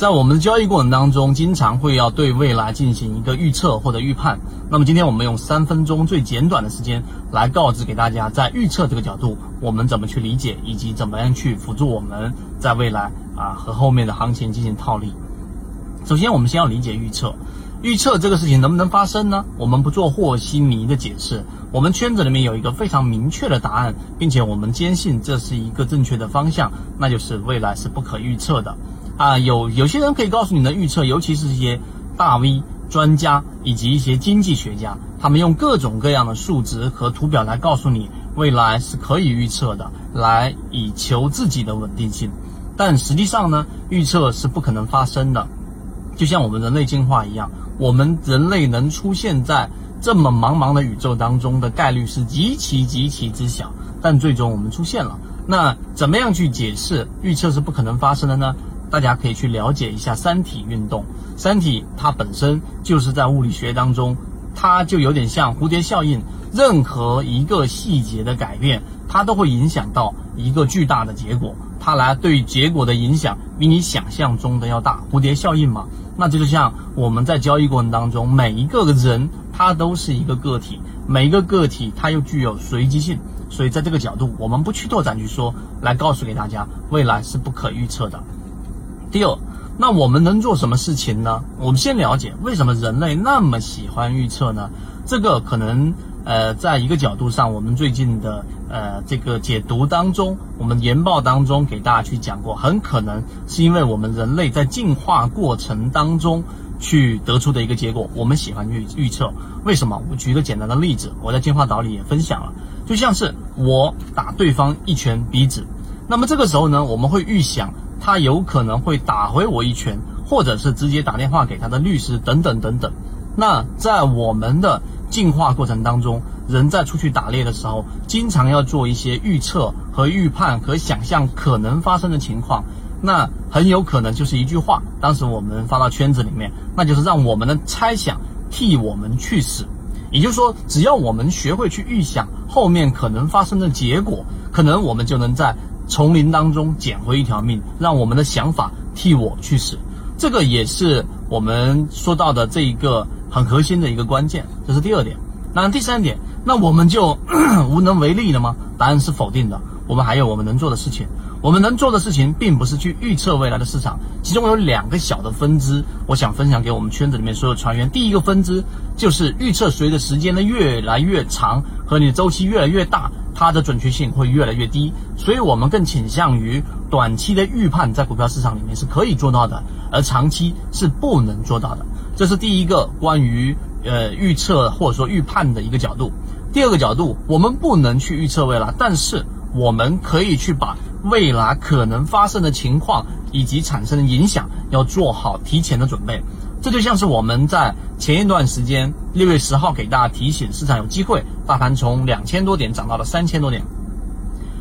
在我们的交易过程当中，经常会要对未来进行一个预测或者预判。那么今天我们用三分钟最简短的时间来告知给大家，在预测这个角度，我们怎么去理解，以及怎么样去辅助我们在未来啊和后面的行情进行套利。首先，我们先要理解预测，预测这个事情能不能发生呢？我们不做和稀泥的解释，我们圈子里面有一个非常明确的答案，并且我们坚信这是一个正确的方向，那就是未来是不可预测的。啊，有有些人可以告诉你的预测，尤其是一些大 V 专家以及一些经济学家，他们用各种各样的数值和图表来告诉你未来是可以预测的，来以求自己的稳定性。但实际上呢，预测是不可能发生的。就像我们人类进化一样，我们人类能出现在这么茫茫的宇宙当中的概率是极其极其之小，但最终我们出现了。那怎么样去解释预测是不可能发生的呢？大家可以去了解一下三体运动。三体它本身就是在物理学当中，它就有点像蝴蝶效应，任何一个细节的改变，它都会影响到一个巨大的结果。它来对结果的影响比你想象中的要大。蝴蝶效应嘛，那就像我们在交易过程当中，每一个人他都是一个个体，每一个个体它又具有随机性。所以在这个角度，我们不去拓展去说，来告诉给大家，未来是不可预测的。第二，那我们能做什么事情呢？我们先了解为什么人类那么喜欢预测呢？这个可能呃，在一个角度上，我们最近的呃这个解读当中，我们研报当中给大家去讲过，很可能是因为我们人类在进化过程当中去得出的一个结果，我们喜欢预预测。为什么？我举一个简单的例子，我在进化岛里也分享了，就像是我打对方一拳鼻子，那么这个时候呢，我们会预想。他有可能会打回我一拳，或者是直接打电话给他的律师等等等等。那在我们的进化过程当中，人在出去打猎的时候，经常要做一些预测和预判和想象可能发生的情况。那很有可能就是一句话，当时我们发到圈子里面，那就是让我们的猜想替我们去死。也就是说，只要我们学会去预想后面可能发生的结果，可能我们就能在。丛林当中捡回一条命，让我们的想法替我去死，这个也是我们说到的这一个很核心的一个关键。这是第二点。那第三点，那我们就 无能为力了吗？答案是否定的。我们还有我们能做的事情。我们能做的事情，并不是去预测未来的市场，其中有两个小的分支，我想分享给我们圈子里面所有船员。第一个分支就是预测，随着时间的越来越长和你的周期越来越大。它的准确性会越来越低，所以我们更倾向于短期的预判，在股票市场里面是可以做到的，而长期是不能做到的。这是第一个关于呃预测或者说预判的一个角度。第二个角度，我们不能去预测未来，但是我们可以去把未来可能发生的情况以及产生的影响要做好提前的准备。这就像是我们在前一段时间六月十号给大家提醒，市场有机会，大盘从两千多点涨到了三千多点。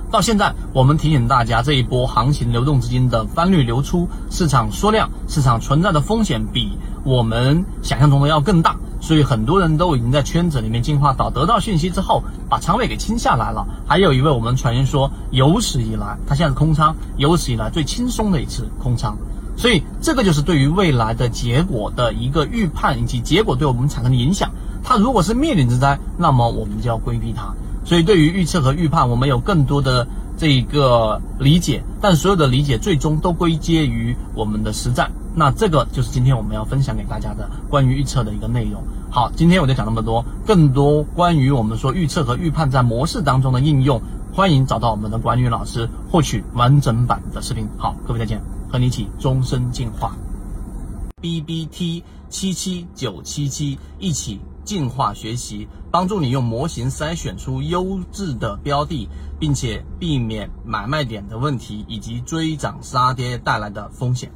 到现在，我们提醒大家，这一波行情流动资金的翻绿流出，市场缩量，市场存在的风险比我们想象中的要更大。所以很多人都已经在圈子里面进化到得到讯息之后，把仓位给清下来了。还有一位我们传言说，有史以来他现在是空仓，有史以来最轻松的一次空仓。所以，这个就是对于未来的结果的一个预判，以及结果对我们产生的影响。它如果是灭顶之灾，那么我们就要规避它。所以，对于预测和预判，我们有更多的这一个理解，但所有的理解最终都归结于我们的实战。那这个就是今天我们要分享给大家的关于预测的一个内容。好，今天我就讲那么多，更多关于我们说预测和预判在模式当中的应用，欢迎找到我们的管理老师获取完整版的视频。好，各位再见。和你一起终身进化，B B T 七七九七七一起进化学习，帮助你用模型筛选出优质的标的，并且避免买卖点的问题以及追涨杀跌带来的风险。